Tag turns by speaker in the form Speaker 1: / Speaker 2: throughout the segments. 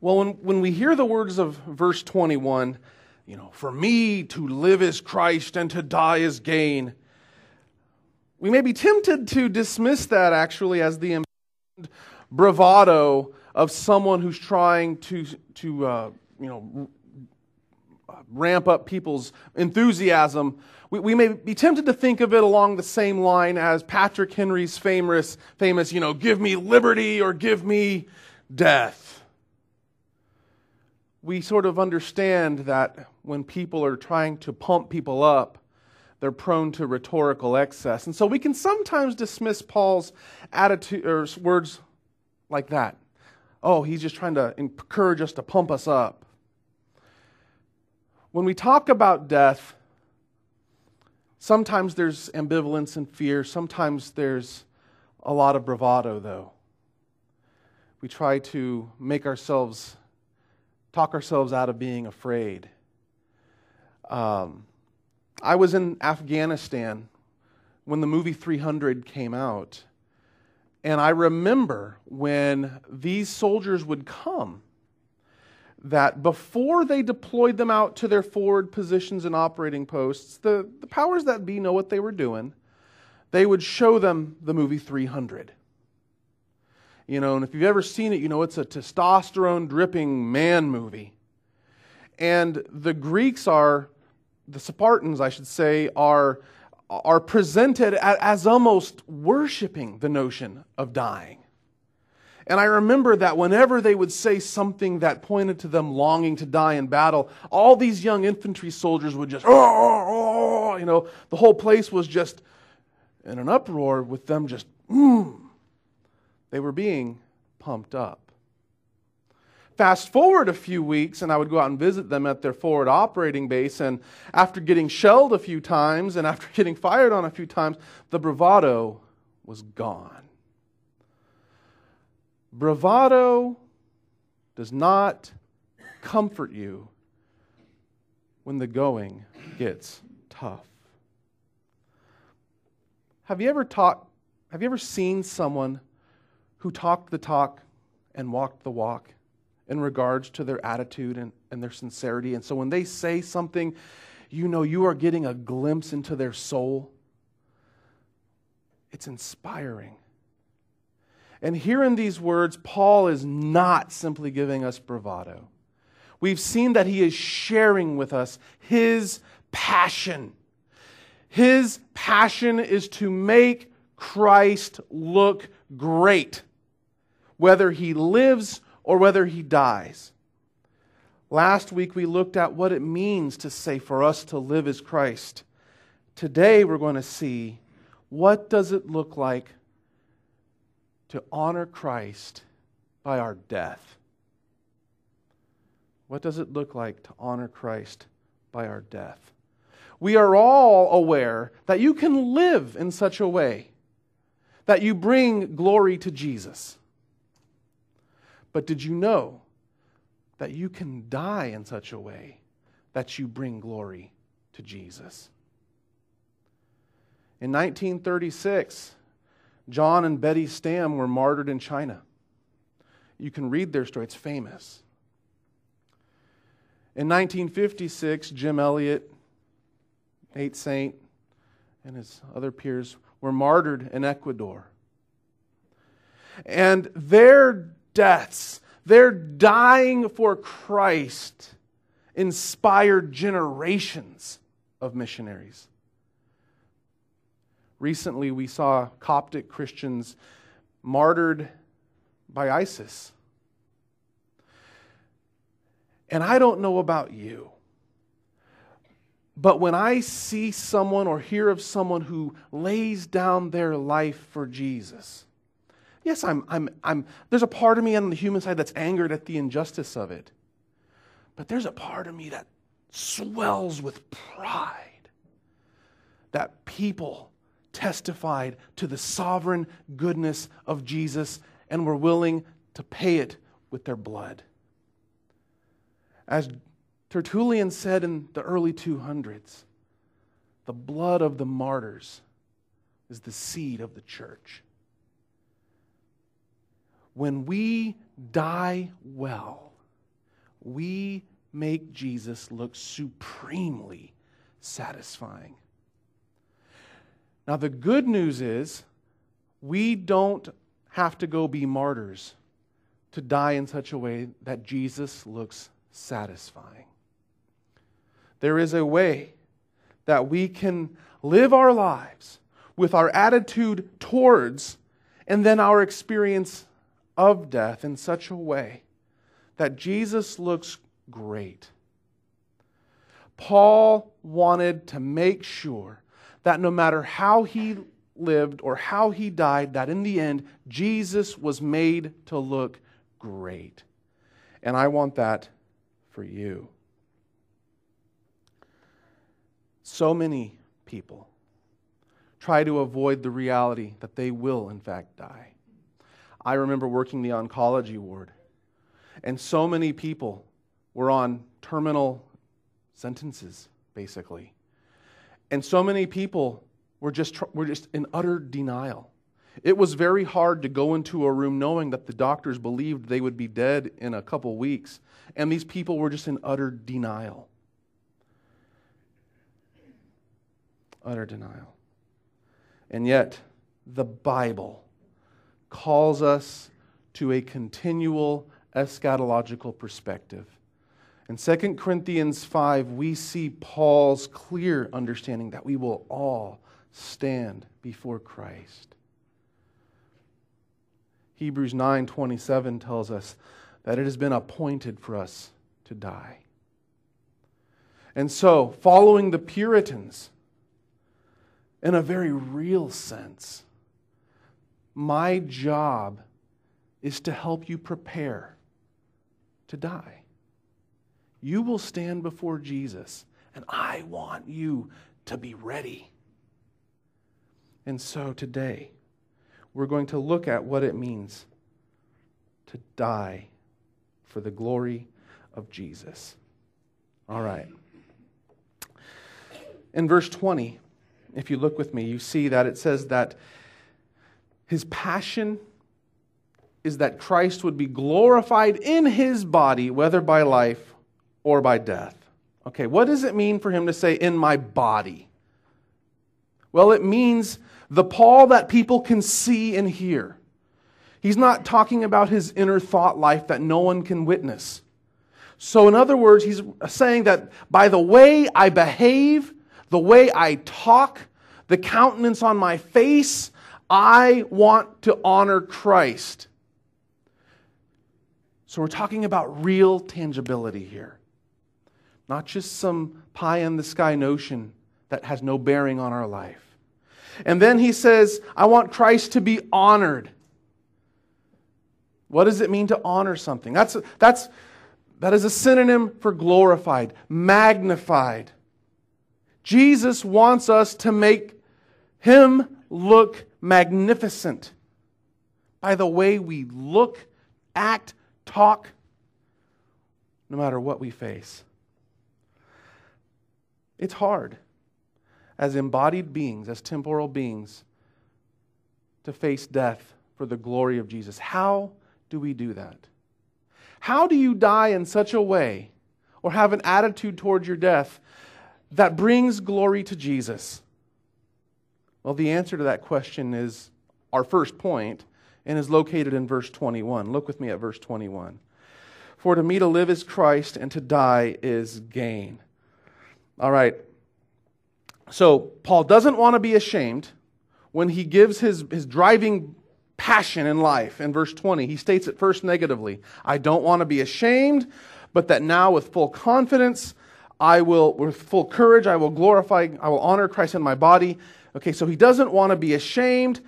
Speaker 1: Well, when, when we hear the words of verse 21, you know, for me to live is Christ and to die is gain, we may be tempted to dismiss that actually as the bravado of someone who's trying to, to uh, you know, ramp up people's enthusiasm. We, we, may be tempted to think of it along the same line as Patrick Henry's famous, famous, you know, give me liberty or give me death. We sort of understand that when people are trying to pump people up, they're prone to rhetorical excess. And so we can sometimes dismiss Paul's attitude or words like that. Oh, he's just trying to encourage us to pump us up. When we talk about death, sometimes there's ambivalence and fear, sometimes there's a lot of bravado, though. We try to make ourselves, talk ourselves out of being afraid. Um, I was in Afghanistan when the movie 300 came out. And I remember when these soldiers would come, that before they deployed them out to their forward positions and operating posts, the, the powers that be know what they were doing. They would show them the movie 300. You know, and if you've ever seen it, you know it's a testosterone dripping man movie. And the Greeks are the Spartans, I should say, are, are presented as almost worshiping the notion of dying. And I remember that whenever they would say something that pointed to them longing to die in battle, all these young infantry soldiers would just, oh, oh, oh, you know, the whole place was just in an uproar with them just, mm. They were being pumped up. Fast forward a few weeks, and I would go out and visit them at their forward operating base. And after getting shelled a few times and after getting fired on a few times, the bravado was gone. Bravado does not comfort you when the going gets tough. Have you ever talked, have you ever seen someone who talked the talk and walked the walk? in regards to their attitude and, and their sincerity. And so when they say something, you know you are getting a glimpse into their soul. It's inspiring. And here in these words, Paul is not simply giving us bravado. We've seen that he is sharing with us his passion. His passion is to make Christ look great, whether he lives or whether he dies. Last week we looked at what it means to say for us to live as Christ. Today we're going to see what does it look like to honor Christ by our death? What does it look like to honor Christ by our death? We are all aware that you can live in such a way that you bring glory to Jesus. But did you know that you can die in such a way that you bring glory to Jesus? In 1936, John and Betty Stam were martyred in China. You can read their story, it's famous. In 1956, Jim Elliot, Nate Saint, and his other peers were martyred in Ecuador. And their deaths. Their dying for Christ inspired generations of missionaries. Recently, we saw Coptic Christians martyred by ISIS. And I don't know about you, but when I see someone or hear of someone who lays down their life for Jesus, Yes, I'm, I'm, I'm, there's a part of me on the human side that's angered at the injustice of it. But there's a part of me that swells with pride that people testified to the sovereign goodness of Jesus and were willing to pay it with their blood. As Tertullian said in the early 200s, the blood of the martyrs is the seed of the church when we die well, we make Jesus look supremely satisfying. Now, the good news is we don't have to go be martyrs to die in such a way that Jesus looks satisfying. There is a way that we can live our lives with our attitude towards and then our experience of death in such a way that Jesus looks great. Paul wanted to make sure that no matter how he lived or how he died, that in the end, Jesus was made to look great. And I want that for you. So many people try to avoid the reality that they will, in fact, die. I remember working the oncology ward, and so many people were on terminal sentences, basically. And so many people were just, were just in utter denial. It was very hard to go into a room knowing that the doctors believed they would be dead in a couple weeks, and these people were just in utter denial. Utter denial. And yet, the Bible calls us to a continual eschatological perspective. In 2 Corinthians 5, we see Paul's clear understanding that we will all stand before Christ. Hebrews 9:27 tells us that it has been appointed for us to die. And so, following the Puritans, in a very real sense, my job is to help you prepare to die. You will stand before Jesus, and I want you to be ready. And so today, we're going to look at what it means to die for the glory of Jesus. All right. In verse 20, if you look with me, you see that it says that his passion is that Christ would be glorified in his body, whether by life or by death. Okay, what does it mean for him to say, in my body? Well, it means the Paul that people can see and hear. He's not talking about his inner thought life that no one can witness. So, in other words, he's saying that by the way I behave, the way I talk, the countenance on my face, I want to honor Christ. So we're talking about real tangibility here, not just some pie in the sky notion that has no bearing on our life. And then he says, I want Christ to be honored. What does it mean to honor something? That's, that's, that is a synonym for glorified, magnified. Jesus wants us to make him look magnificent by the way we look, act, talk, no matter what we face. It's hard as embodied beings, as temporal beings, to face death for the glory of Jesus. How do we do that? How do you die in such a way or have an attitude towards your death that brings glory to Jesus? Well, the answer to that question is our first point and is located in verse 21. Look with me at verse 21. For to me to live is Christ, and to die is gain. All right. So, Paul doesn't want to be ashamed when he gives his, his driving passion in life. In verse 20, he states it first negatively I don't want to be ashamed, but that now with full confidence, I will, with full courage, I will glorify, I will honor Christ in my body. Okay, so he doesn't want to be ashamed,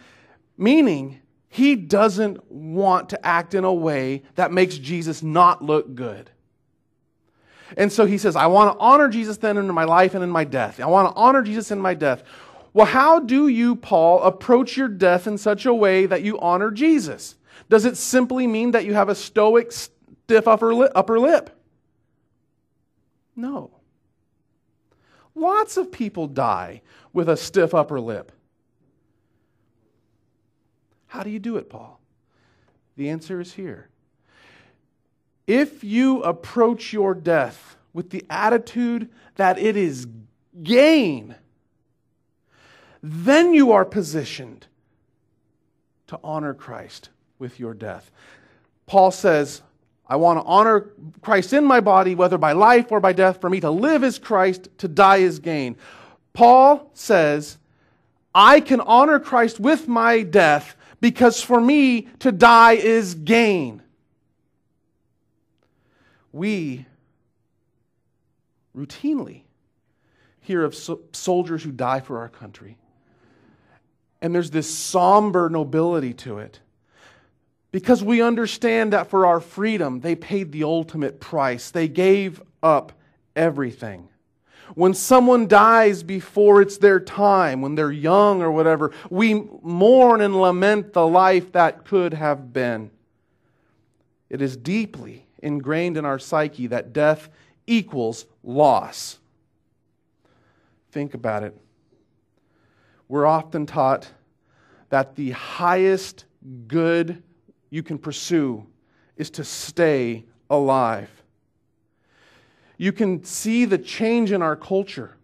Speaker 1: meaning he doesn't want to act in a way that makes Jesus not look good. And so he says, I want to honor Jesus then in my life and in my death. I want to honor Jesus in my death. Well, how do you, Paul, approach your death in such a way that you honor Jesus? Does it simply mean that you have a stoic, stiff upper lip? Upper lip? No. Lots of people die with a stiff upper lip. How do you do it, Paul? The answer is here. If you approach your death with the attitude that it is gain, then you are positioned to honor Christ with your death. Paul says, I want to honor Christ in my body, whether by life or by death. For me to live is Christ, to die is gain. Paul says, I can honor Christ with my death because for me to die is gain. We routinely hear of so- soldiers who die for our country. And there's this somber nobility to it. Because we understand that for our freedom, they paid the ultimate price. They gave up everything. When someone dies before it's their time, when they're young or whatever, we mourn and lament the life that could have been. It is deeply ingrained in our psyche that death equals loss. Think about it. We're often taught that the highest good you can pursue is to stay alive. You can see the change in our culture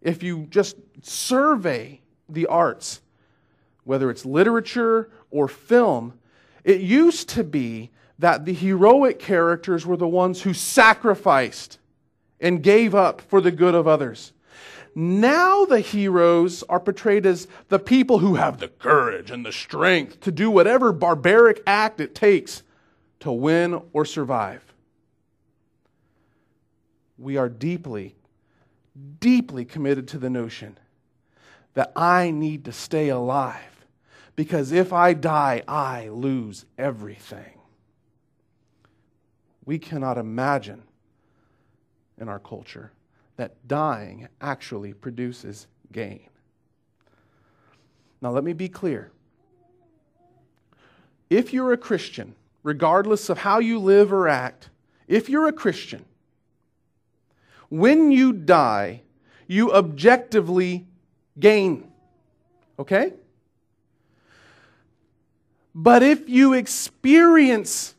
Speaker 1: if you just survey the arts, whether it's literature or film. It used to be that the heroic characters were the ones who sacrificed and gave up for the good of others. Now the heroes are portrayed as the people who have the courage and the strength to do whatever barbaric act it takes to win or survive. We are deeply, deeply committed to the notion that I need to stay alive because if I die, I lose everything. We cannot imagine in our culture that dying actually produces gain. Now, let me be clear. If you're a Christian, regardless of how you live or act, if you're a Christian, when you die, you objectively gain. Okay? But if you experience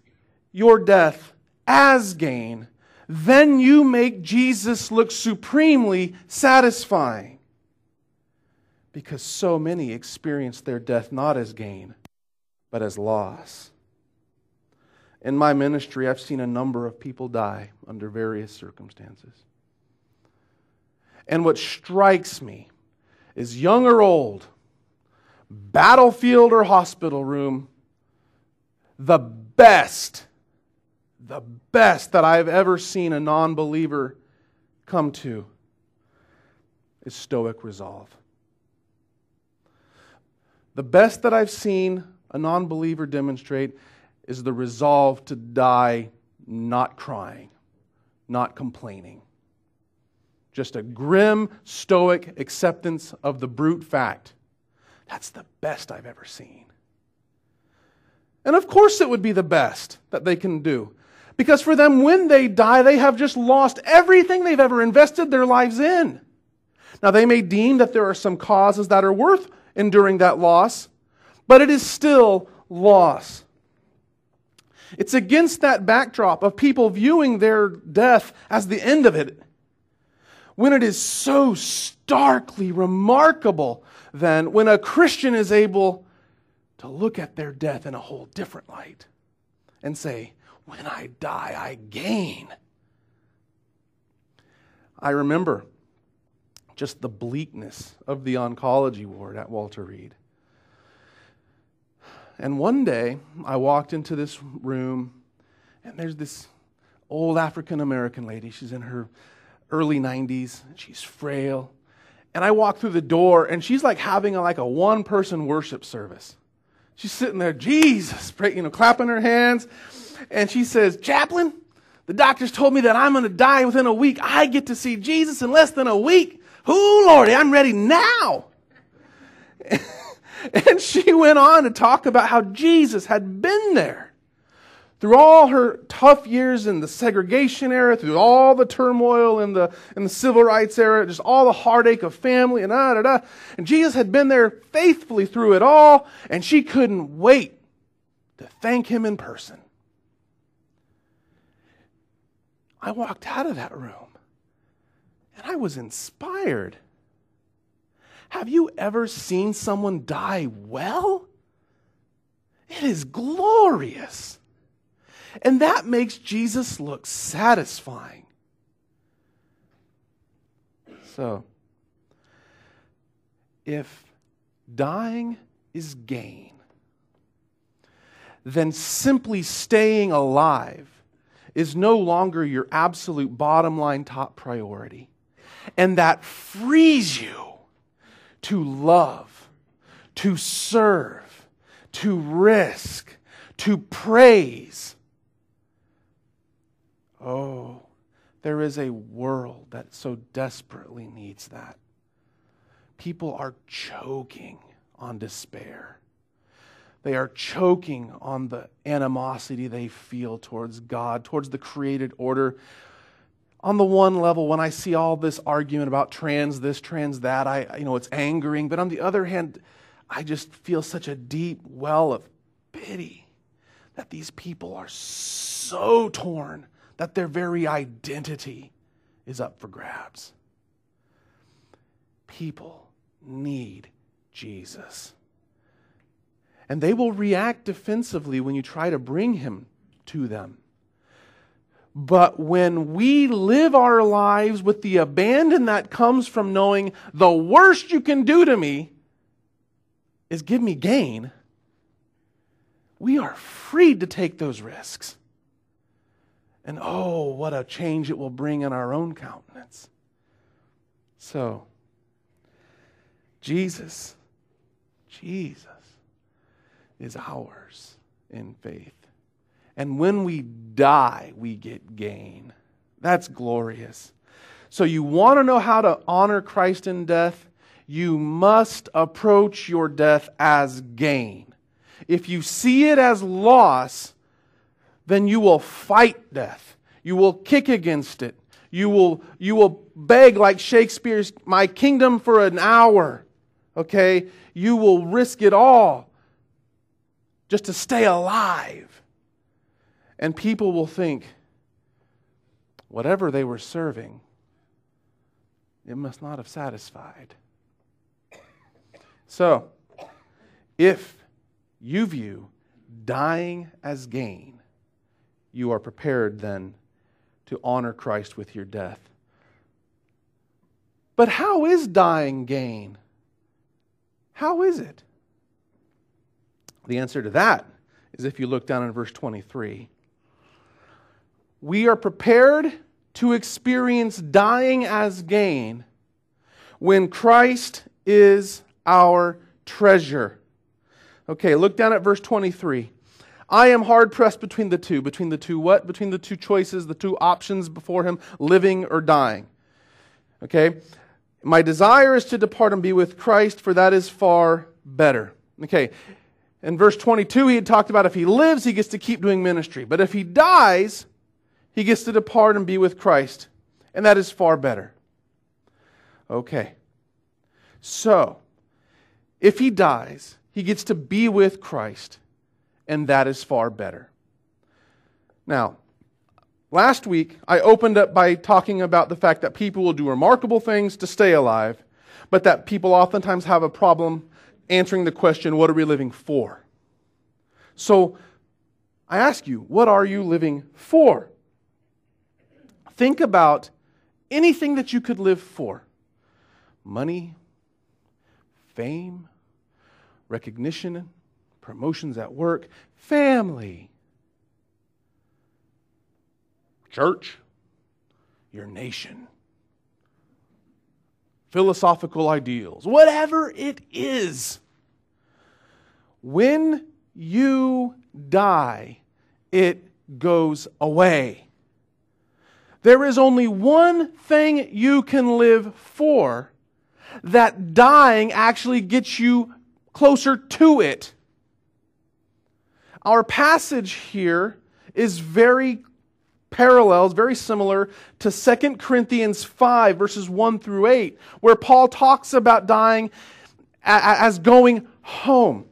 Speaker 1: your death as gain, then you make Jesus look supremely satisfying. Because so many experience their death not as gain, but as loss. In my ministry, I've seen a number of people die under various circumstances. And what strikes me is young or old, battlefield or hospital room, the best the best that I've ever seen a non believer come to is stoic resolve. The best that I've seen a non believer demonstrate is the resolve to die not crying, not complaining. Just a grim, stoic acceptance of the brute fact. That's the best I've ever seen. And of course, it would be the best that they can do. Because for them, when they die, they have just lost everything they've ever invested their lives in. Now, they may deem that there are some causes that are worth enduring that loss, but it is still loss. It's against that backdrop of people viewing their death as the end of it. When it is so starkly remarkable, then, when a Christian is able to look at their death in a whole different light and say, when I die, I gain. I remember just the bleakness of the oncology ward at Walter Reed. And one day, I walked into this room, and there's this old African American lady. She's in her early 90s, she's frail. And I walk through the door, and she's like having a, like a one person worship service. She's sitting there, Jesus, you know, clapping her hands and she says, Chaplain, the doctors told me that I'm going to die within a week. I get to see Jesus in less than a week. Who, Lordy, I'm ready now. and she went on to talk about how Jesus had been there through all her tough years in the segregation era, through all the turmoil in the, in the civil rights era, just all the heartache of family and da da da. And Jesus had been there faithfully through it all, and she couldn't wait to thank him in person. I walked out of that room and I was inspired. Have you ever seen someone die well? It is glorious. And that makes Jesus look satisfying. So, if dying is gain, then simply staying alive is no longer your absolute bottom line top priority. And that frees you to love, to serve, to risk, to praise. Oh, there is a world that so desperately needs that. People are choking on despair. They are choking on the animosity they feel towards God, towards the created order. On the one level, when I see all this argument about trans this, trans that, I you know it's angering. But on the other hand, I just feel such a deep well of pity that these people are so torn that their very identity is up for grabs. People need Jesus. And they will react defensively when you try to bring him to them. But when we live our lives with the abandon that comes from knowing the worst you can do to me is give me gain, we are freed to take those risks. And oh, what a change it will bring in our own countenance. So, Jesus, Jesus is ours in faith. And when we die, we get gain. That's glorious. So, you want to know how to honor Christ in death? You must approach your death as gain. If you see it as loss, then you will fight death. You will kick against it. You will, you will beg, like Shakespeare's, my kingdom for an hour. Okay? You will risk it all just to stay alive. And people will think, whatever they were serving, it must not have satisfied. So, if you view dying as gain, you are prepared then to honor Christ with your death. But how is dying gain? How is it? The answer to that is if you look down in verse 23. We are prepared to experience dying as gain when Christ is our treasure. Okay, look down at verse 23. I am hard pressed between the two. Between the two what? Between the two choices, the two options before him, living or dying. Okay? My desire is to depart and be with Christ, for that is far better. Okay. In verse 22, he had talked about if he lives, he gets to keep doing ministry. But if he dies, he gets to depart and be with Christ. And that is far better. Okay. So, if he dies, he gets to be with Christ and that is far better. Now, last week I opened up by talking about the fact that people will do remarkable things to stay alive, but that people oftentimes have a problem answering the question, what are we living for? So, I ask you, what are you living for? Think about anything that you could live for money, fame, recognition, promotions at work, family, church, your nation, philosophical ideals, whatever it is. When you die, it goes away. There is only one thing you can live for that dying actually gets you closer to it. Our passage here is very parallel, very similar to 2 Corinthians 5, verses 1 through 8, where Paul talks about dying as going home.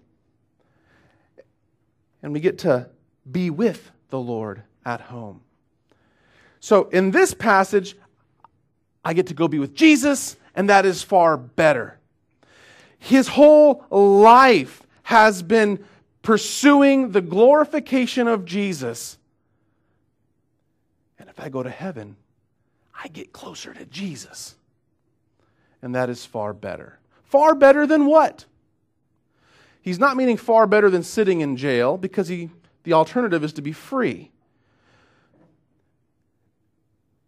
Speaker 1: And we get to be with the Lord at home. So in this passage, I get to go be with Jesus, and that is far better. His whole life has been pursuing the glorification of Jesus. If I go to heaven, I get closer to Jesus. And that is far better. Far better than what? He's not meaning far better than sitting in jail because he, the alternative is to be free.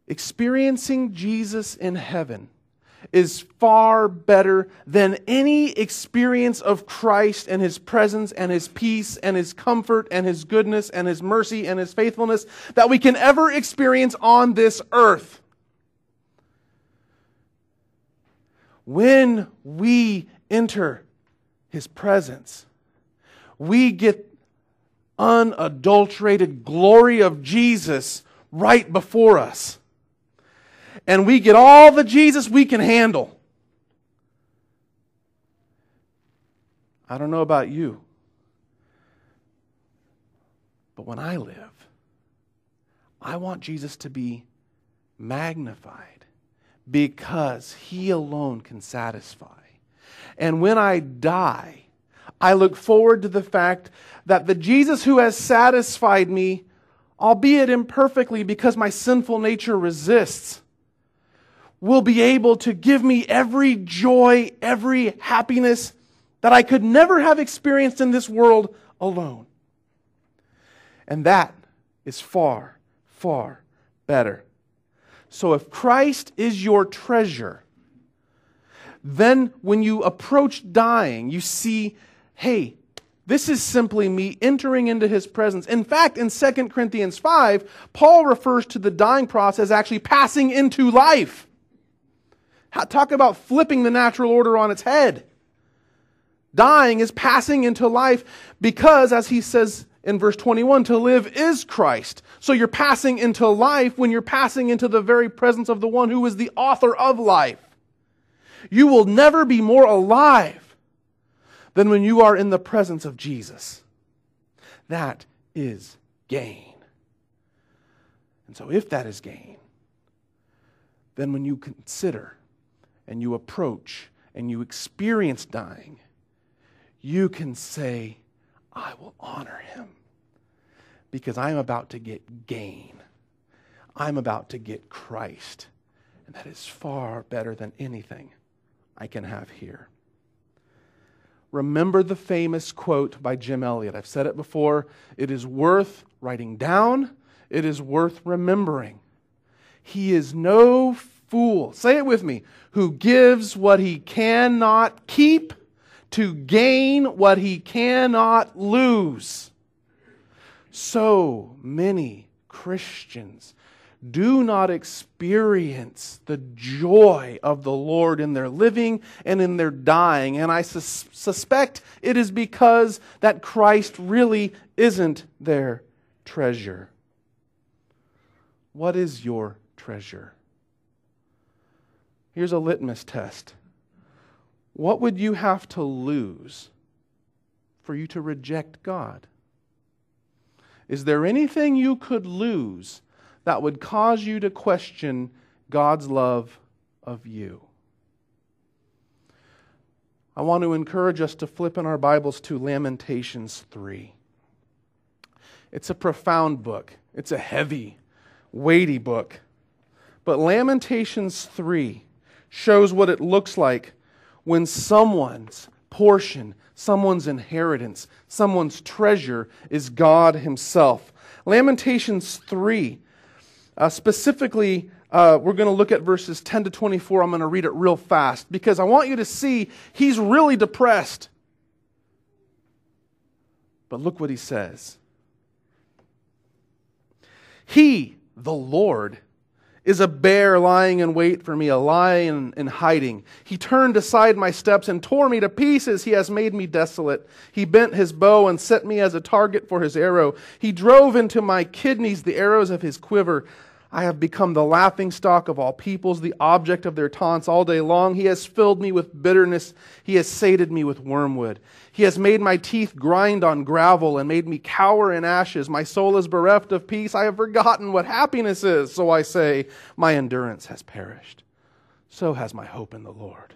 Speaker 1: Experiencing Jesus in heaven is far better than any experience of Christ and His presence and His peace and His comfort and His goodness and His mercy and His faithfulness that we can ever experience on this earth. When we enter His presence, we get unadulterated glory of Jesus right before us and we get all the Jesus we can handle. I don't know about you, but when I live, I want Jesus to be magnified because he alone can satisfy. And when I die, I look forward to the fact that the Jesus who has satisfied me, albeit imperfectly because my sinful nature resists, will be able to give me every joy, every happiness that I could never have experienced in this world alone. And that is far, far better. So if Christ is your treasure, then when you approach dying, you see, hey, this is simply me entering into his presence. In fact, in 2 Corinthians 5, Paul refers to the dying process as actually passing into life. Talk about flipping the natural order on its head. Dying is passing into life because, as he says in verse 21, to live is Christ. So you're passing into life when you're passing into the very presence of the one who is the author of life. You will never be more alive than when you are in the presence of Jesus. That is gain. And so, if that is gain, then when you consider and you approach and you experience dying, you can say, I will honor him because I'm about to get gain. I'm about to get Christ. And that is far better than anything I can have here. Remember the famous quote by Jim Elliot. I've said it before. It is worth writing down, it is worth remembering. He is no fool. Say it with me. Who gives what he cannot keep to gain what he cannot lose. So many Christians do not experience the joy of the Lord in their living and in their dying. And I sus- suspect it is because that Christ really isn't their treasure. What is your treasure? Here's a litmus test. What would you have to lose for you to reject God? Is there anything you could lose that would cause you to question God's love of you? I want to encourage us to flip in our Bibles to Lamentations 3. It's a profound book, it's a heavy, weighty book. But Lamentations 3 shows what it looks like when someone's portion, someone's inheritance, someone's treasure is God Himself. Lamentations 3, uh, specifically, uh, we're going to look at verses 10 to 24. I'm going to read it real fast because I want you to see he's really depressed. But look what he says. He, the Lord, is a bear lying in wait for me, a lion in hiding. He turned aside my steps and tore me to pieces. He has made me desolate. He bent his bow and set me as a target for his arrow. He drove into my kidneys the arrows of his quiver. I have become the laughing stock of all peoples, the object of their taunts all day long. He has filled me with bitterness. He has sated me with wormwood. He has made my teeth grind on gravel and made me cower in ashes. My soul is bereft of peace. I have forgotten what happiness is. So I say, My endurance has perished. So has my hope in the Lord.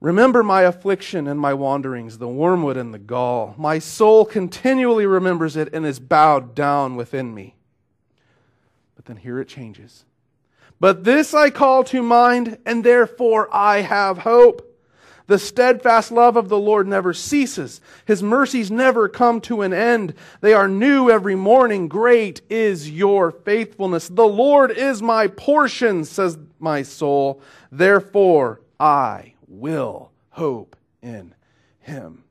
Speaker 1: Remember my affliction and my wanderings, the wormwood and the gall. My soul continually remembers it and is bowed down within me. But then here it changes. But this I call to mind, and therefore I have hope. The steadfast love of the Lord never ceases. His mercies never come to an end. They are new every morning. Great is your faithfulness. The Lord is my portion, says my soul. Therefore I will hope in him.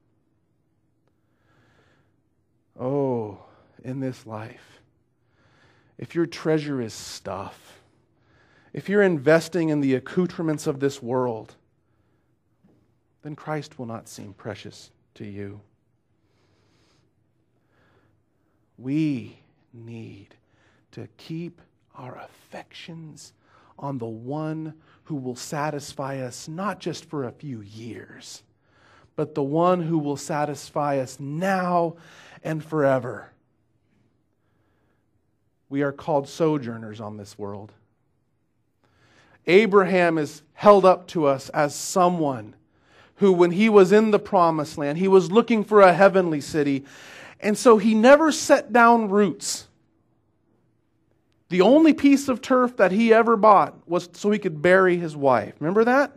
Speaker 1: Oh, in this life if your treasure is stuff, if you're investing in the accoutrements of this world, then Christ will not seem precious to you. We need to keep our affections on the one who will satisfy us not just for a few years, but the one who will satisfy us now and forever. We are called sojourners on this world. Abraham is held up to us as someone who, when he was in the promised land, he was looking for a heavenly city. And so he never set down roots. The only piece of turf that he ever bought was so he could bury his wife. Remember that?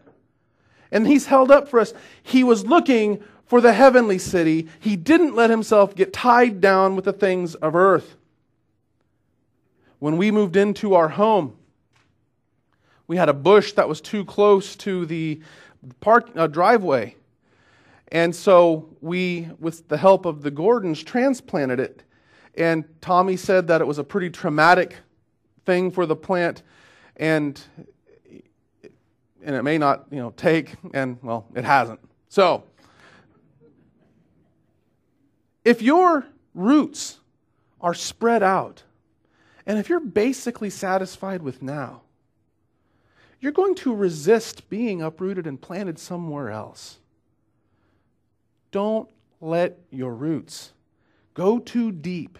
Speaker 1: And he's held up for us. He was looking for the heavenly city. He didn't let himself get tied down with the things of earth. When we moved into our home, we had a bush that was too close to the park uh, driveway. And so we, with the help of the Gordons, transplanted it. And Tommy said that it was a pretty traumatic thing for the plant, and and it may not, you know, take, and well, it hasn't. So, if your roots are spread out and if you're basically satisfied with now, you're going to resist being uprooted and planted somewhere else. Don't let your roots go too deep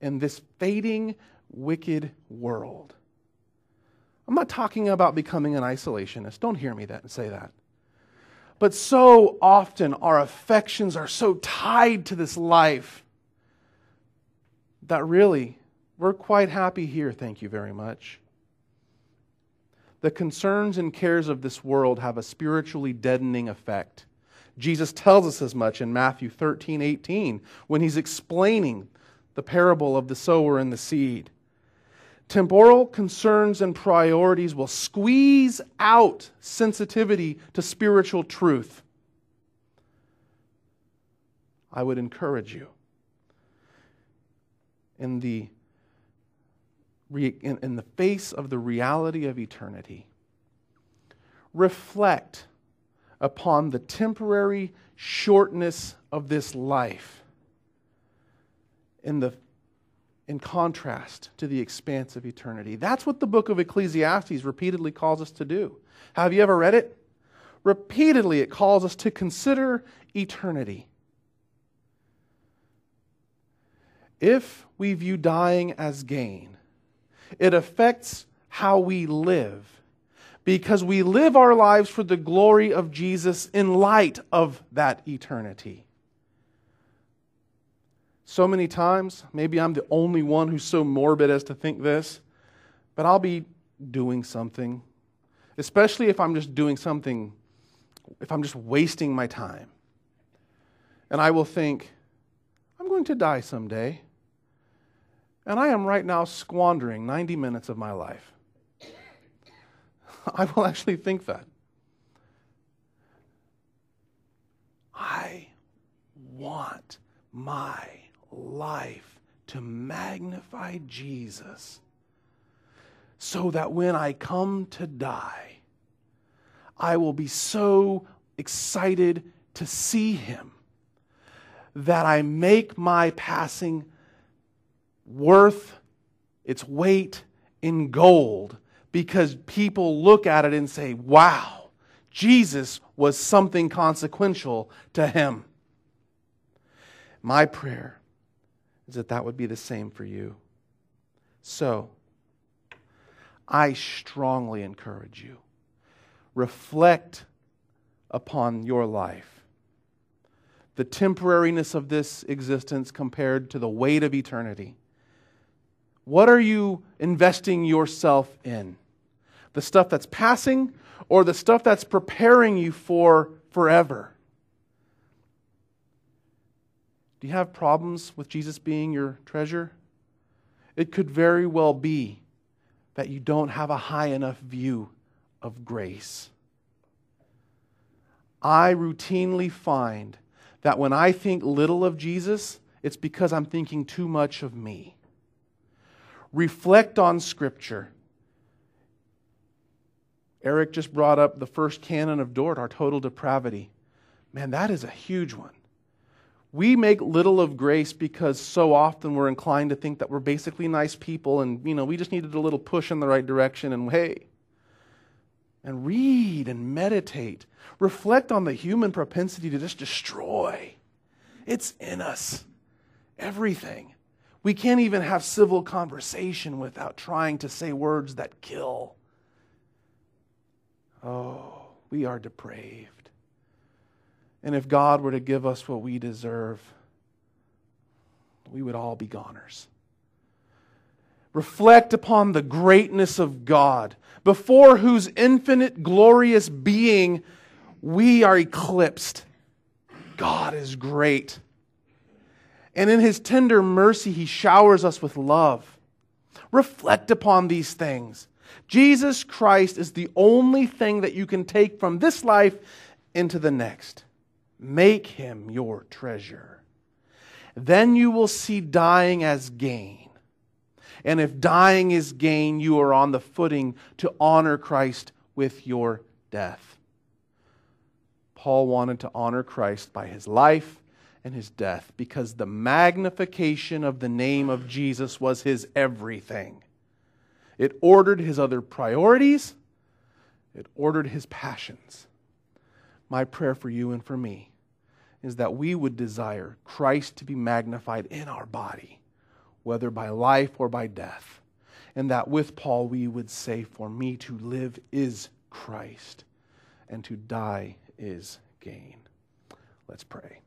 Speaker 1: in this fading, wicked world. I'm not talking about becoming an isolationist. Don't hear me that and say that. But so often our affections are so tied to this life that really we're quite happy here, thank you very much. The concerns and cares of this world have a spiritually deadening effect. Jesus tells us as much in Matthew 13, 18, when he's explaining the parable of the sower and the seed. Temporal concerns and priorities will squeeze out sensitivity to spiritual truth. I would encourage you in the in, in the face of the reality of eternity, reflect upon the temporary shortness of this life in, the, in contrast to the expanse of eternity. That's what the book of Ecclesiastes repeatedly calls us to do. Have you ever read it? Repeatedly, it calls us to consider eternity. If we view dying as gain, it affects how we live because we live our lives for the glory of Jesus in light of that eternity. So many times, maybe I'm the only one who's so morbid as to think this, but I'll be doing something, especially if I'm just doing something, if I'm just wasting my time. And I will think, I'm going to die someday. And I am right now squandering 90 minutes of my life. I will actually think that. I want my life to magnify Jesus so that when I come to die, I will be so excited to see him that I make my passing worth its weight in gold because people look at it and say, wow, Jesus was something consequential to him. My prayer is that that would be the same for you. So, I strongly encourage you reflect upon your life, the temporariness of this existence compared to the weight of eternity. What are you investing yourself in? The stuff that's passing or the stuff that's preparing you for forever? Do you have problems with Jesus being your treasure? It could very well be that you don't have a high enough view of grace. I routinely find that when I think little of Jesus, it's because I'm thinking too much of me. Reflect on Scripture. Eric just brought up the first canon of Dort, our total depravity. Man, that is a huge one. We make little of grace because so often we're inclined to think that we're basically nice people and, you know, we just needed a little push in the right direction and hey. And read and meditate. Reflect on the human propensity to just destroy. It's in us. Everything. We can't even have civil conversation without trying to say words that kill. Oh, we are depraved. And if God were to give us what we deserve, we would all be goners. Reflect upon the greatness of God, before whose infinite, glorious being we are eclipsed. God is great. And in his tender mercy, he showers us with love. Reflect upon these things. Jesus Christ is the only thing that you can take from this life into the next. Make him your treasure. Then you will see dying as gain. And if dying is gain, you are on the footing to honor Christ with your death. Paul wanted to honor Christ by his life and his death because the magnification of the name of Jesus was his everything. It ordered his other priorities, it ordered his passions. My prayer for you and for me is that we would desire Christ to be magnified in our body, whether by life or by death. And that with Paul we would say, For me to live is Christ, and to die is gain. Let's pray.